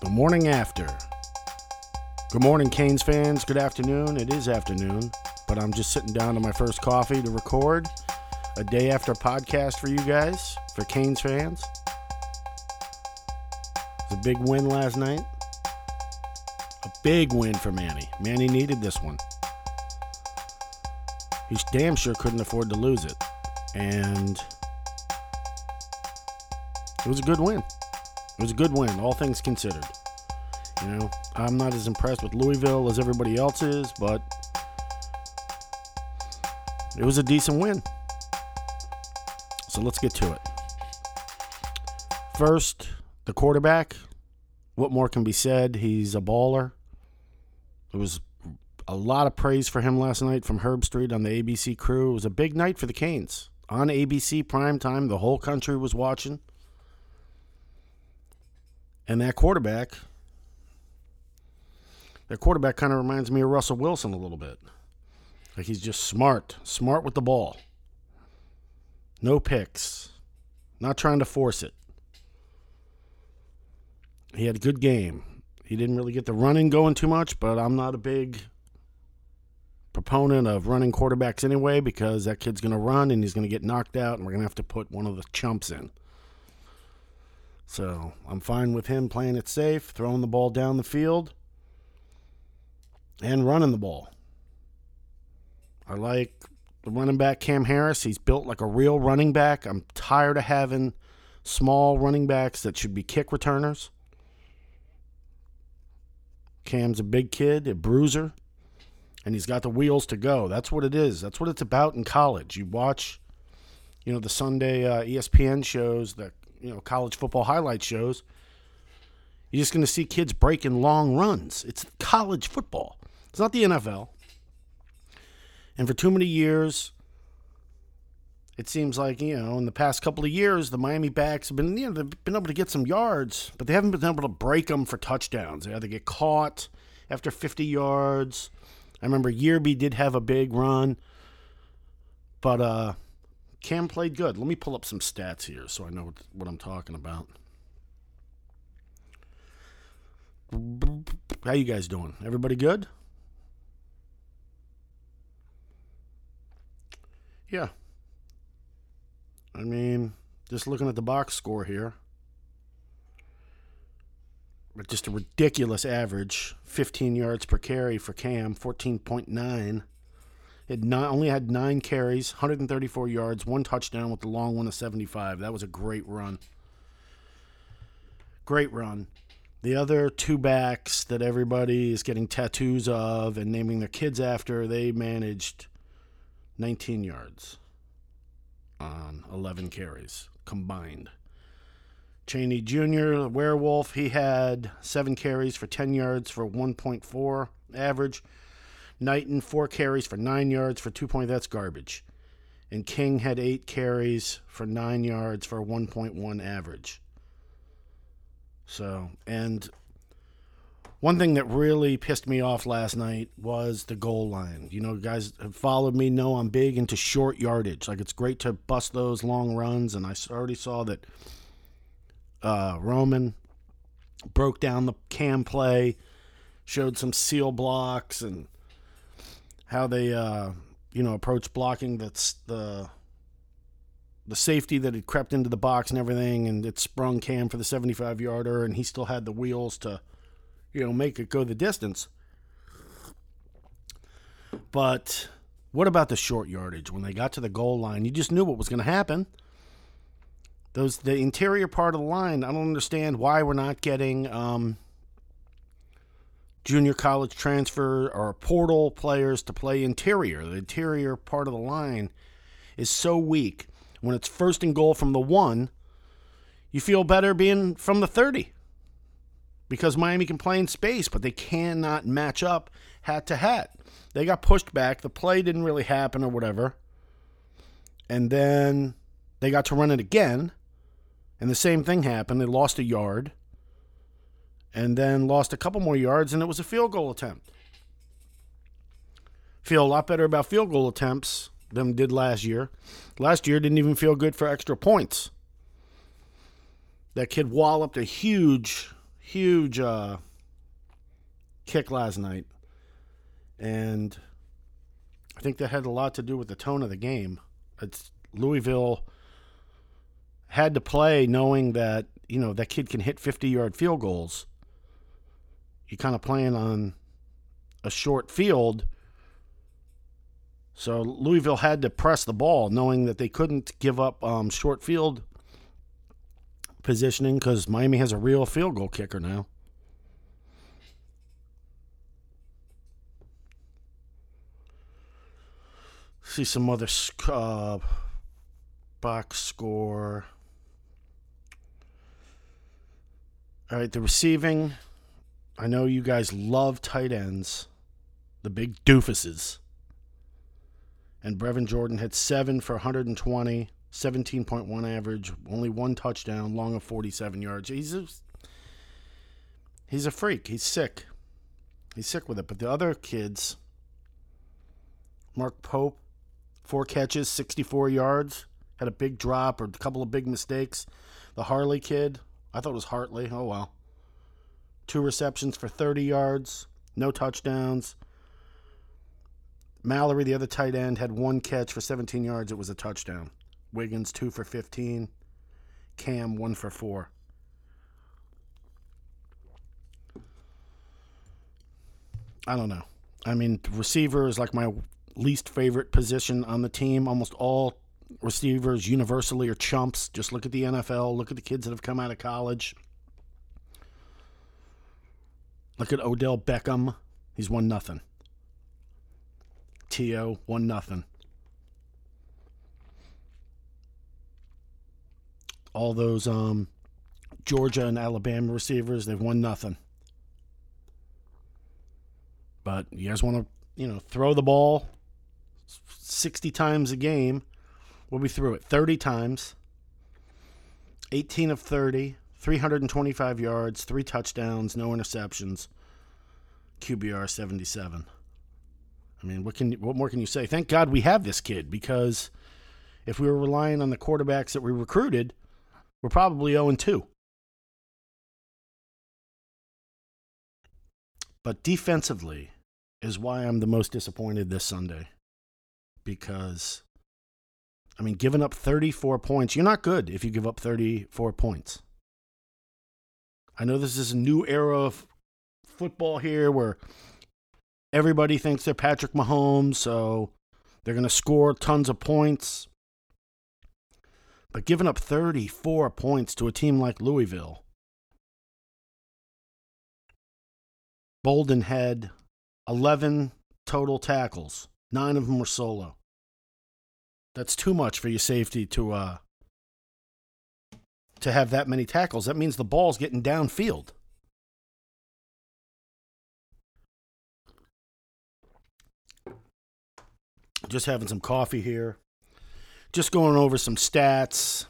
The morning after. Good morning, Canes fans. Good afternoon. It is afternoon, but I'm just sitting down to my first coffee to record a day after podcast for you guys, for Canes fans. It was a big win last night. A big win for Manny. Manny needed this one. He damn sure couldn't afford to lose it. And it was a good win. It was a good win, all things considered. You know, I'm not as impressed with Louisville as everybody else is, but it was a decent win. So let's get to it. First, the quarterback. What more can be said? He's a baller. It was a lot of praise for him last night from Herbstreit on the ABC crew. It was a big night for the Canes. On ABC prime time, the whole country was watching. And that quarterback, that quarterback kind of reminds me of Russell Wilson a little bit. Like he's just smart, smart with the ball. No picks, not trying to force it. He had a good game. He didn't really get the running going too much, but I'm not a big proponent of running quarterbacks anyway because that kid's going to run and he's going to get knocked out, and we're going to have to put one of the chumps in. So I'm fine with him playing it safe, throwing the ball down the field, and running the ball. I like the running back Cam Harris. He's built like a real running back. I'm tired of having small running backs that should be kick returners. Cam's a big kid, a bruiser, and he's got the wheels to go. That's what it is. That's what it's about in college. You watch, you know, the Sunday uh, ESPN shows that you know college football highlight shows, you're just going to see kids breaking long runs. It's college football. It's not the NFL. And for too many years, it seems like you know in the past couple of years the Miami backs have been you know they've been able to get some yards, but they haven't been able to break them for touchdowns. They either get caught after 50 yards. I remember Yearby did have a big run, but uh, Cam played good. Let me pull up some stats here so I know what, what I'm talking about. How you guys doing? Everybody good? Yeah. I mean, just looking at the box score here. But just a ridiculous average 15 yards per carry for Cam, 14.9. It not, only had nine carries, 134 yards, one touchdown with the long one of 75. That was a great run. Great run. The other two backs that everybody is getting tattoos of and naming their kids after, they managed 19 yards on 11 carries combined. Chaney Jr., werewolf, he had seven carries for 10 yards for 1.4 average. Knighton, four carries for nine yards for two point. That's garbage. And King had eight carries for nine yards for 1.1 average. So, and one thing that really pissed me off last night was the goal line. You know, guys have followed me know I'm big into short yardage. Like it's great to bust those long runs, and I already saw that uh, Roman broke down the cam play, showed some seal blocks and how they uh, you know approach blocking that's the the safety that had crept into the box and everything and it sprung cam for the 75 yarder and he still had the wheels to you know make it go the distance. But what about the short yardage? When they got to the goal line you just knew what was going to happen. Those the interior part of the line i don't understand why we're not getting um, junior college transfer or portal players to play interior. The interior part of the line is so weak. When it's first and goal from the one, you feel better being from the 30 because Miami can play in space, but they cannot match up hat to hat. They got pushed back. The play didn't really happen or whatever. And then they got to run it again, and the same thing happened. They lost a yard and then lost a couple more yards, and it was a field goal attempt. Feel a lot better about field goal attempts than did last year. Last year didn't even feel good for extra points. That kid walloped a huge, huge uh, kick last night, and I think that had a lot to do with the tone of the game. It's Louisville had to play knowing that you know that kid can hit 50 yard field goals. You kind of playing on a short field. So Louisville had to press the ball, knowing that they couldn't give up um, short field positioning because Miami has a real field goal kicker now. See some other uh, box score. All right, the receiving. I know you guys love tight ends, the big doofuses. And Brevin Jordan had seven for 120, 17.1 average, only one touchdown, long of 47 yards. He's a, he's a freak. He's sick. He's sick with it. But the other kids, Mark Pope, four catches, 64 yards, had a big drop or a couple of big mistakes. The Harley kid, I thought it was Hartley. Oh, well. Two receptions for 30 yards, no touchdowns. Mallory, the other tight end, had one catch for 17 yards. It was a touchdown. Wiggins, two for 15. Cam, one for four. I don't know. I mean, receiver is like my least favorite position on the team. Almost all receivers universally are chumps. Just look at the NFL. Look at the kids that have come out of college. Look at Odell Beckham. He's won nothing. T.O. one nothing. All those um, Georgia and Alabama receivers, they've won nothing. But you guys want to, you know, throw the ball 60 times a game. Well, we threw it 30 times, 18 of 30, 325 yards, three touchdowns, no interceptions, QBR 77. I mean, what can what more can you say? Thank God we have this kid because if we were relying on the quarterbacks that we recruited, we're probably 0 2. But defensively is why I'm the most disappointed this Sunday. Because, I mean, giving up 34 points, you're not good if you give up 34 points. I know this is a new era of football here where everybody thinks they're Patrick Mahomes, so they're going to score tons of points. But giving up 34 points to a team like Louisville, Bolden had 11 total tackles, nine of them were solo. That's too much for your safety to uh, to have that many tackles. That means the ball's getting downfield. Just having some coffee here. Just going over some stats.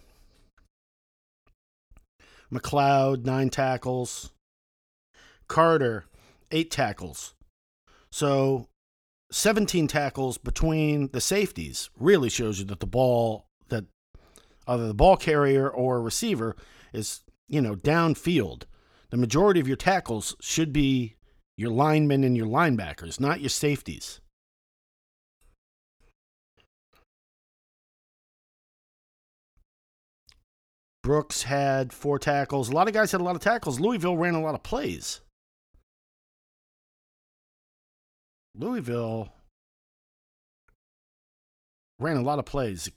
McLeod, nine tackles. Carter, eight tackles. So 17 tackles between the safeties really shows you that the ball, either the ball carrier or receiver is, you know, downfield. The majority of your tackles should be your linemen and your linebackers, not your safeties. Brooks had four tackles. A lot of guys had a lot of tackles. Louisville ran a lot of plays. Louisville ran a lot of plays.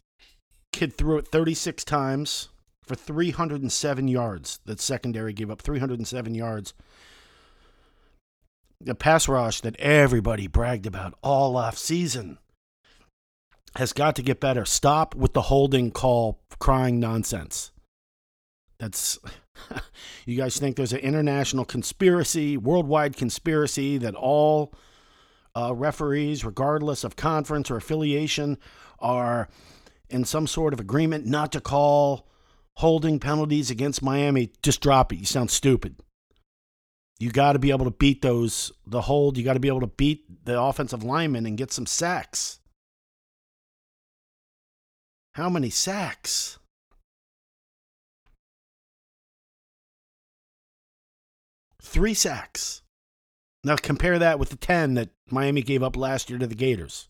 Kid threw it 36 times for 307 yards. That secondary gave up 307 yards. The pass rush that everybody bragged about all off season has got to get better. Stop with the holding call crying nonsense. That's you guys think there's an international conspiracy, worldwide conspiracy that all uh, referees, regardless of conference or affiliation, are in some sort of agreement not to call holding penalties against Miami. Just drop it. You sound stupid. You got to be able to beat those, the hold. You got to be able to beat the offensive lineman and get some sacks. How many sacks? Three sacks. Now compare that with the 10 that Miami gave up last year to the Gators.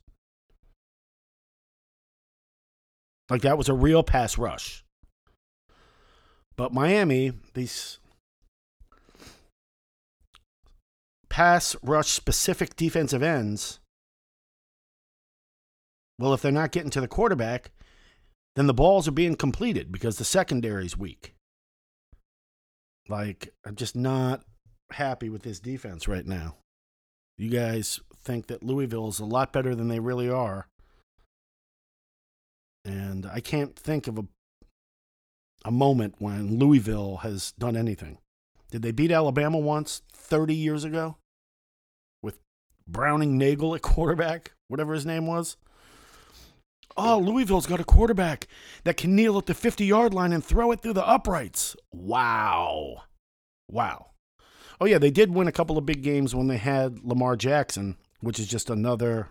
Like that was a real pass rush. But Miami, these pass rush specific defensive ends, well, if they're not getting to the quarterback, then the balls are being completed because the secondary is weak. Like, I'm just not happy with this defense right now. You guys think that Louisville is a lot better than they really are. And I can't think of a a moment when Louisville has done anything. Did they beat Alabama once 30 years ago? With Browning Nagle at quarterback, whatever his name was? Oh, Louisville's got a quarterback that can kneel at the 50 yard line and throw it through the uprights. Wow. Wow. Oh, yeah, they did win a couple of big games when they had Lamar Jackson, which is just another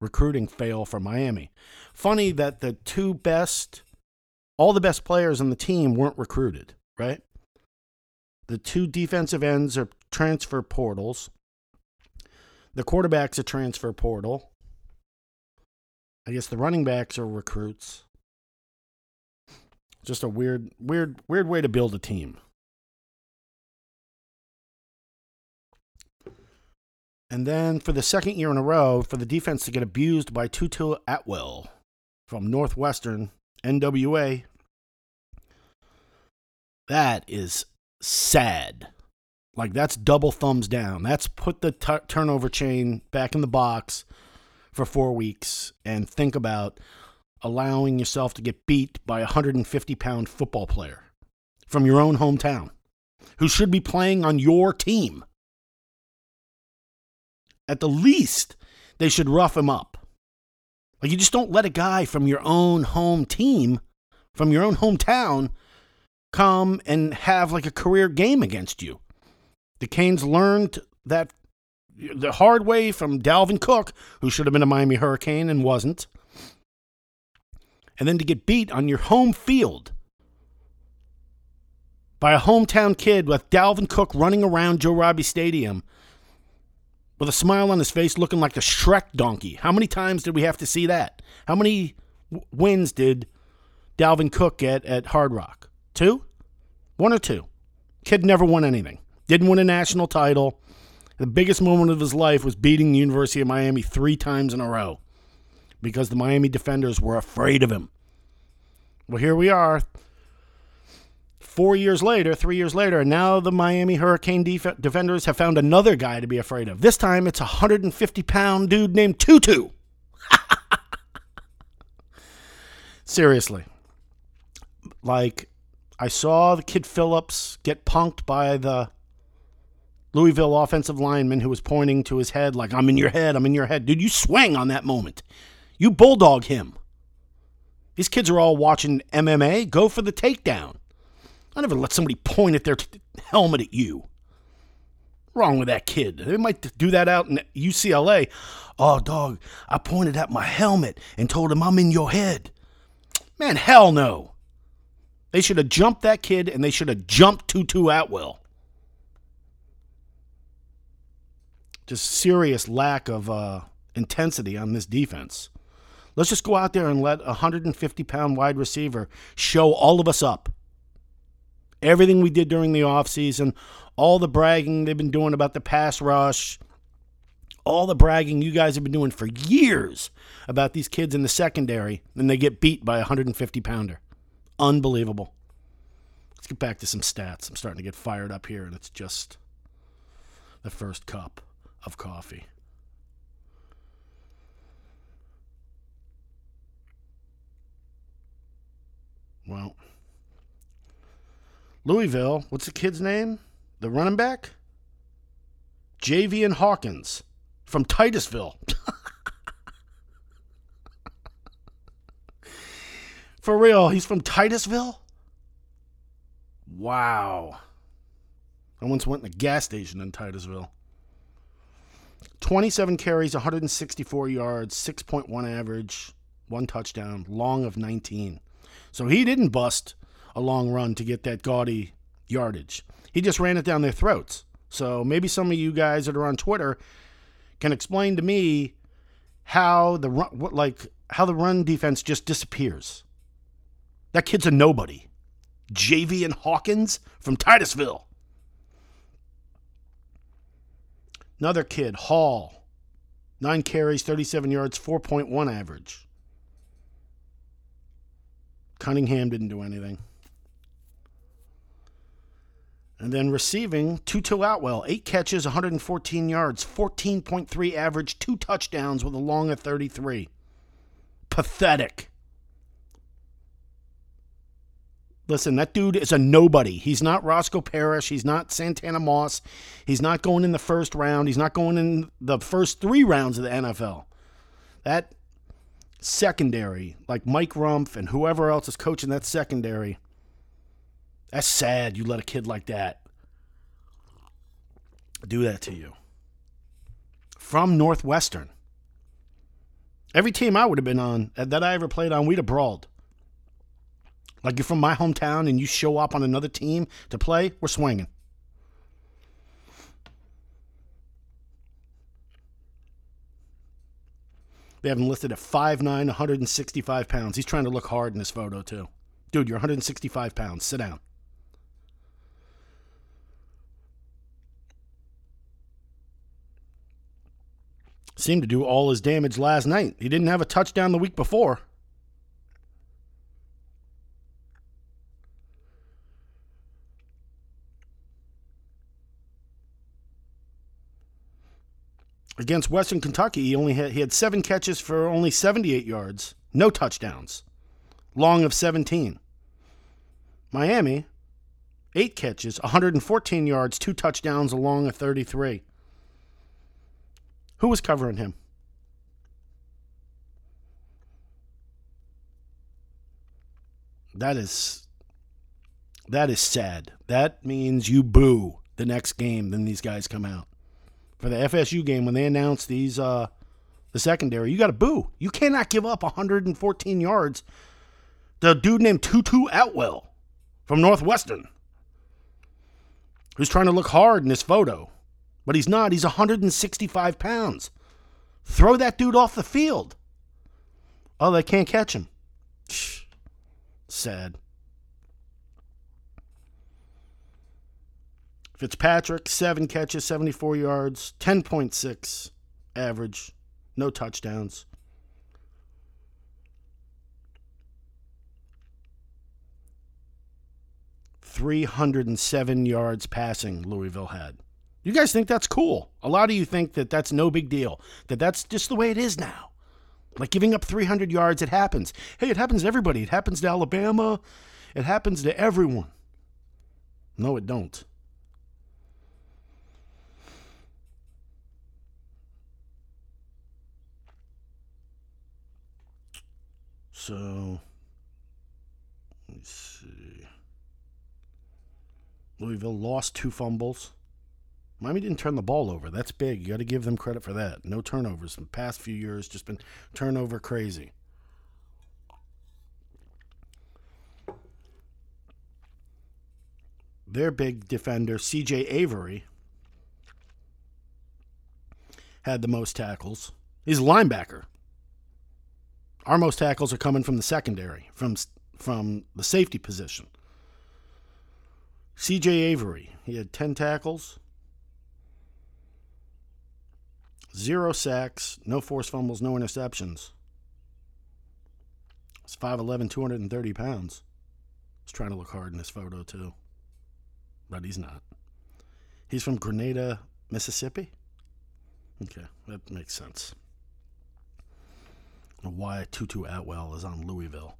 recruiting fail for Miami. Funny that the two best, all the best players on the team weren't recruited, right? The two defensive ends are transfer portals. The quarterback's a transfer portal. I guess the running backs are recruits. Just a weird, weird, weird way to build a team. And then for the second year in a row, for the defense to get abused by Tutu Atwell from Northwestern NWA, that is sad. Like, that's double thumbs down. That's put the t- turnover chain back in the box for four weeks and think about allowing yourself to get beat by a 150 pound football player from your own hometown who should be playing on your team. At the least, they should rough him up. Like, you just don't let a guy from your own home team, from your own hometown, come and have like a career game against you. The Canes learned that the hard way from Dalvin Cook, who should have been a Miami Hurricane and wasn't. And then to get beat on your home field by a hometown kid with Dalvin Cook running around Joe Robbie Stadium with a smile on his face looking like the Shrek donkey. How many times did we have to see that? How many w- wins did Dalvin Cook get at Hard Rock? Two? One or two? Kid never won anything. Didn't win a national title. The biggest moment of his life was beating the University of Miami three times in a row because the Miami defenders were afraid of him. Well, here we are, four years later, three years later, and now the Miami Hurricane def- defenders have found another guy to be afraid of. This time it's a 150 pound dude named Tutu. Seriously. Like, I saw the kid Phillips get punked by the Louisville offensive lineman who was pointing to his head, like, I'm in your head, I'm in your head. Dude, you swing on that moment. You bulldog him. These kids are all watching MMA. Go for the takedown. I never let somebody point at their t- helmet at you. Wrong with that kid. They might do that out in UCLA. Oh, dog, I pointed at my helmet and told him I'm in your head. Man, hell no. They should have jumped that kid and they should have jumped Tutu Atwell. Just serious lack of uh, intensity on this defense. Let's just go out there and let a 150 pound wide receiver show all of us up everything we did during the offseason, all the bragging they've been doing about the pass rush, all the bragging you guys have been doing for years about these kids in the secondary, and they get beat by a 150 pounder. Unbelievable. Let's get back to some stats. I'm starting to get fired up here, and it's just the first cup of coffee. Well, Louisville, what's the kid's name? The running back? Javian Hawkins from Titusville. For real, he's from Titusville? Wow. I once went in a gas station in Titusville. 27 carries, 164 yards, 6.1 average, one touchdown, long of 19. So he didn't bust a long run to get that gaudy yardage. He just ran it down their throats. So maybe some of you guys that are on Twitter can explain to me how the run, what, like how the run defense just disappears. That kid's a nobody. Javian Hawkins from Titusville. Another kid, Hall. Nine carries, 37 yards, 4.1 average. Cunningham didn't do anything. And then receiving, Tutu Atwell, eight catches, 114 yards, 14.3 average, two touchdowns with a long of 33. Pathetic. Listen, that dude is a nobody. He's not Roscoe Parrish. He's not Santana Moss. He's not going in the first round. He's not going in the first three rounds of the NFL. That secondary, like Mike Rumph and whoever else is coaching that secondary, that's sad you let a kid like that do that to you. From Northwestern. Every team I would have been on uh, that I ever played on, we'd have brawled. Like you're from my hometown and you show up on another team to play, we're swinging. They have him listed at 5'9, 165 pounds. He's trying to look hard in this photo, too. Dude, you're 165 pounds. Sit down. Seemed to do all his damage last night. He didn't have a touchdown the week before. Against Western Kentucky, he only had he had seven catches for only 78 yards, no touchdowns, long of 17. Miami, eight catches, 114 yards, two touchdowns, along of 33. Who was covering him? That is that is sad. That means you boo the next game then these guys come out for the FSU game when they announced these uh, the secondary, you got to boo. You cannot give up 114 yards. The dude named Tutu Atwell from Northwestern, who's trying to look hard in this photo, but he's not. He's 165 pounds. Throw that dude off the field. Oh, they can't catch him. Sad. Fitzpatrick, seven catches, 74 yards, 10.6 average, no touchdowns. Three hundred and seven yards passing. Louisville had. You guys think that's cool? A lot of you think that that's no big deal. That that's just the way it is now. Like giving up 300 yards, it happens. Hey, it happens to everybody. It happens to Alabama. It happens to everyone. No, it don't. So, let's see. Louisville lost two fumbles. Miami didn't turn the ball over. That's big. You got to give them credit for that. No turnovers. In the past few years, just been turnover crazy. Their big defender, CJ Avery, had the most tackles. He's a linebacker. Our most tackles are coming from the secondary, from from the safety position. C.J. Avery, he had 10 tackles, zero sacks, no forced fumbles, no interceptions. He's 5'11, 230 pounds. He's trying to look hard in this photo, too. But he's not. He's from Grenada, Mississippi? Okay, that makes sense why Tutu Atwell is on Louisville,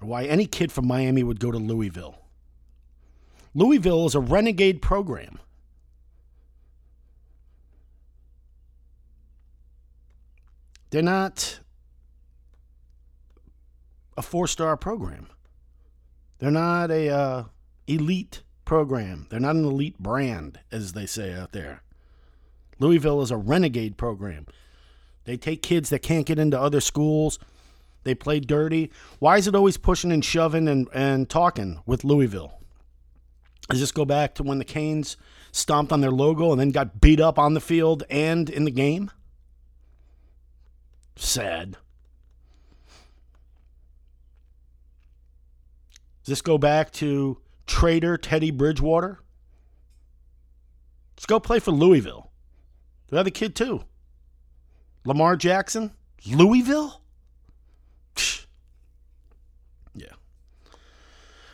or why any kid from Miami would go to Louisville. Louisville is a renegade program. They're not a four-star program. They're not a uh, elite program. They're not an elite brand, as they say out there. Louisville is a renegade program. They take kids that can't get into other schools. They play dirty. Why is it always pushing and shoving and, and talking with Louisville? I just go back to when the Canes stomped on their logo and then got beat up on the field and in the game. Sad. Does this go back to traitor Teddy Bridgewater? Let's go play for Louisville. The other kid, too. Lamar Jackson? Louisville? yeah.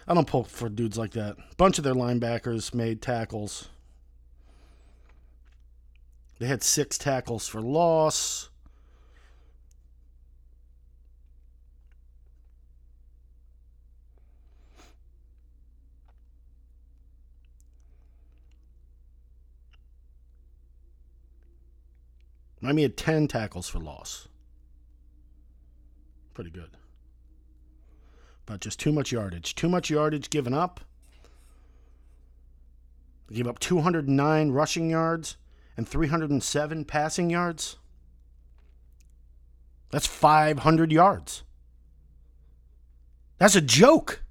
I don't pull for dudes like that. A bunch of their linebackers made tackles. They had six tackles for loss. Miami had 10 tackles for loss. Pretty good. But just too much yardage. Too much yardage given up. They gave up 209 rushing yards and 307 passing yards. That's 500 yards. That's a joke.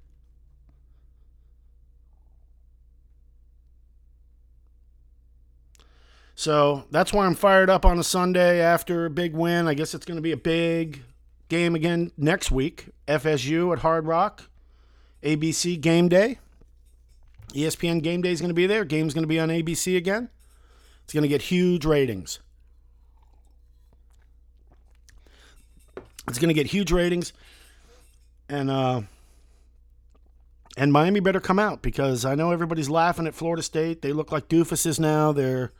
So that's why I'm fired up on a Sunday after a big win. I guess it's going to be a big game again next week. FSU at Hard Rock, ABC game day. ESPN game day is going to be there. Game's going to be on ABC again. It's going to get huge ratings. It's going to get huge ratings. And uh and Miami better come out because I know everybody's laughing at Florida State. They look like doofuses now. They're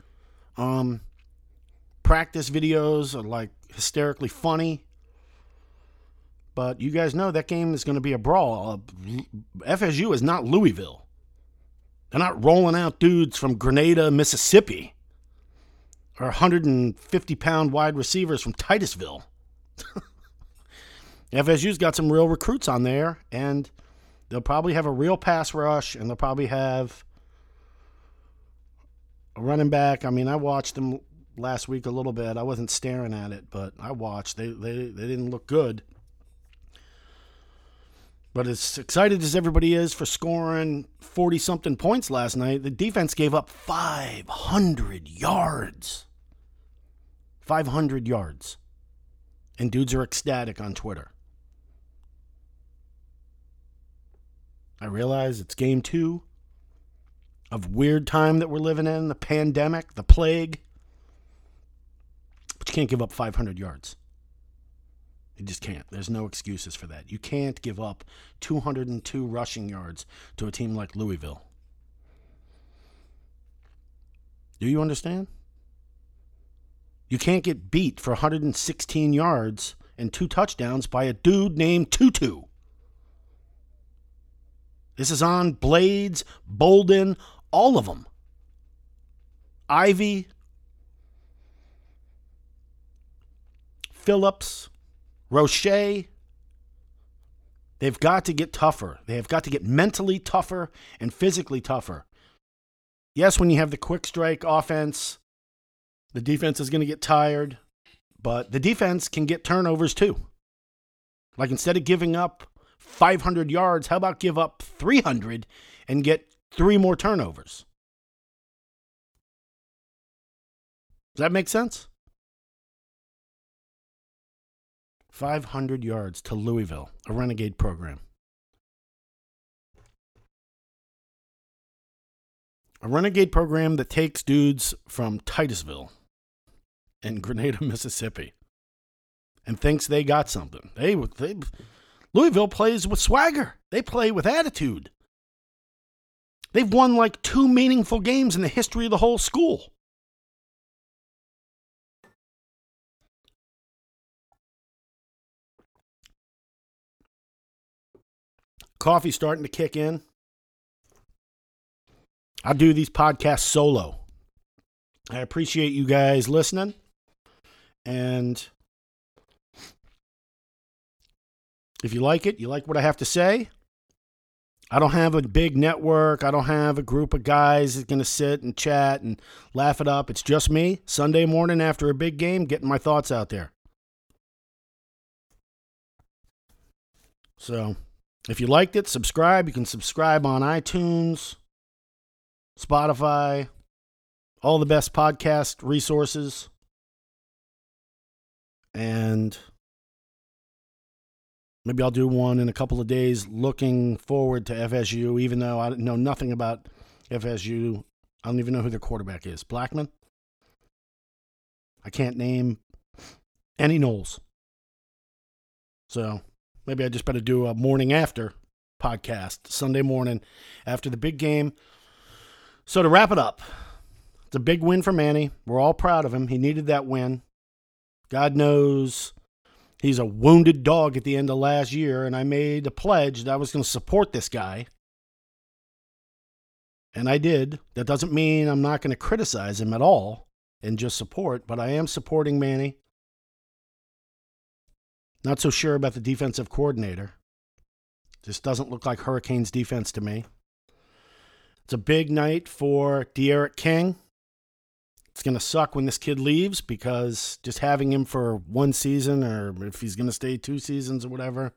um, practice videos are like hysterically funny. But you guys know that game is going to be a brawl. Uh, FSU is not Louisville. They're not rolling out dudes from Grenada, Mississippi, or 150 pound wide receivers from Titusville. FSU's got some real recruits on there, and they'll probably have a real pass rush, and they'll probably have running back. I mean, I watched them last week a little bit. I wasn't staring at it, but I watched. They they they didn't look good. But as excited as everybody is for scoring 40 something points last night, the defense gave up 500 yards. 500 yards. And dudes are ecstatic on Twitter. I realize it's game two of weird time that we're living in, the pandemic, the plague. But you can't give up 500 yards. You just can't. There's no excuses for that. You can't give up 202 rushing yards to a team like Louisville. Do you understand? You can't get beat for 116 yards and two touchdowns by a dude named Tutu. This is on Blades, Bolden, all of them. Ivy, Phillips, Roche. They've got to get tougher. They have got to get mentally tougher and physically tougher. Yes, when you have the quick strike offense, the defense is going to get tired, but the defense can get turnovers too. Like instead of giving up 500 yards, how about give up 300 and get three more turnovers. Does that make sense? 500 yards to Louisville, a renegade program. A renegade program that takes dudes from Titusville and Grenada, Mississippi, and thinks they got something. They, they Louisville plays with swagger. They play with attitude. They've won like two meaningful games in the history of the whole school. Coffee starting to kick in. I do these podcasts solo. I appreciate you guys listening. And if you like it, you like what I have to say, I don't have a big network. I don't have a group of guys that's going to sit and chat and laugh it up. It's just me, Sunday morning after a big game, getting my thoughts out there. So, if you liked it, subscribe. You can subscribe on iTunes, Spotify, all the best podcast resources. And maybe I'll do one in a couple of days looking forward to FSU, even though I know nothing about FSU. I don't even know who their quarterback is. Blackman? I can't name any Noles. So maybe I just better do a morning after podcast, Sunday morning after the big game. So to wrap it up, it's a big win for Manny. We're all proud of him. He needed that win. God knows he's a wounded dog at the end of last year, and I made a pledge that I was going to support this guy. And I did. That doesn't mean I'm not going to criticize him at all and just support, but I am supporting Manny. Not so sure about the defensive coordinator. Just doesn't look like Hurricanes defense to me. It's a big night for D'Eriq King. It's going to suck when this kid leaves because just having him for one season or if he's going to stay two seasons or whatever,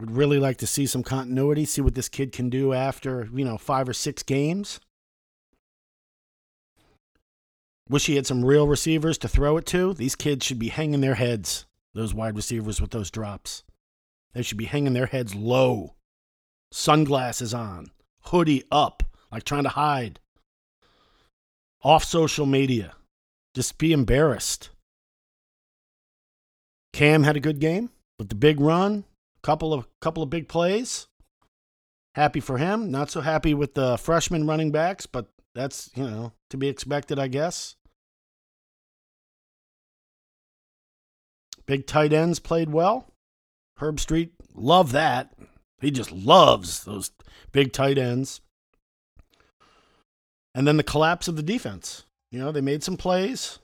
would really like to see some continuity, see what this kid can do after, you know, five or six games. Wish he had some real receivers to throw it to. These kids should be hanging their heads, those wide receivers with those drops. They should be hanging their heads low, sunglasses on, hoodie up, like trying to hide, off social media. Just be embarrassed. Cam had a good game with the big run, couple of couple of big plays. Happy for him. Not so happy with the freshman running backs, but that's you know to be expected, I guess. Big tight ends played well. Herbstreit, love that. He just loves those big tight ends. And then the collapse of the defense. You know, they made some plays.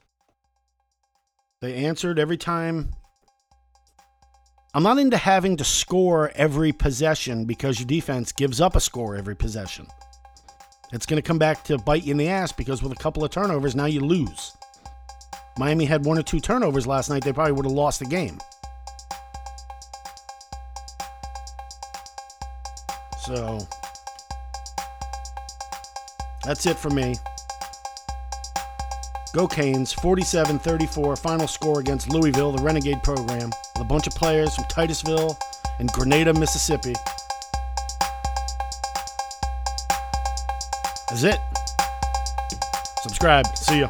They answered every time. I'm not into having to score every possession because your defense gives up a score every possession. It's going to come back to bite you in the ass because with a couple of turnovers, now you lose. Miami had one or two turnovers last night, they probably would have lost the game. So that's it for me. Go Canes, 47 34, final score against Louisville, the Renegade program, with a bunch of players from Titusville and Grenada, Mississippi. That's it. Subscribe. See ya.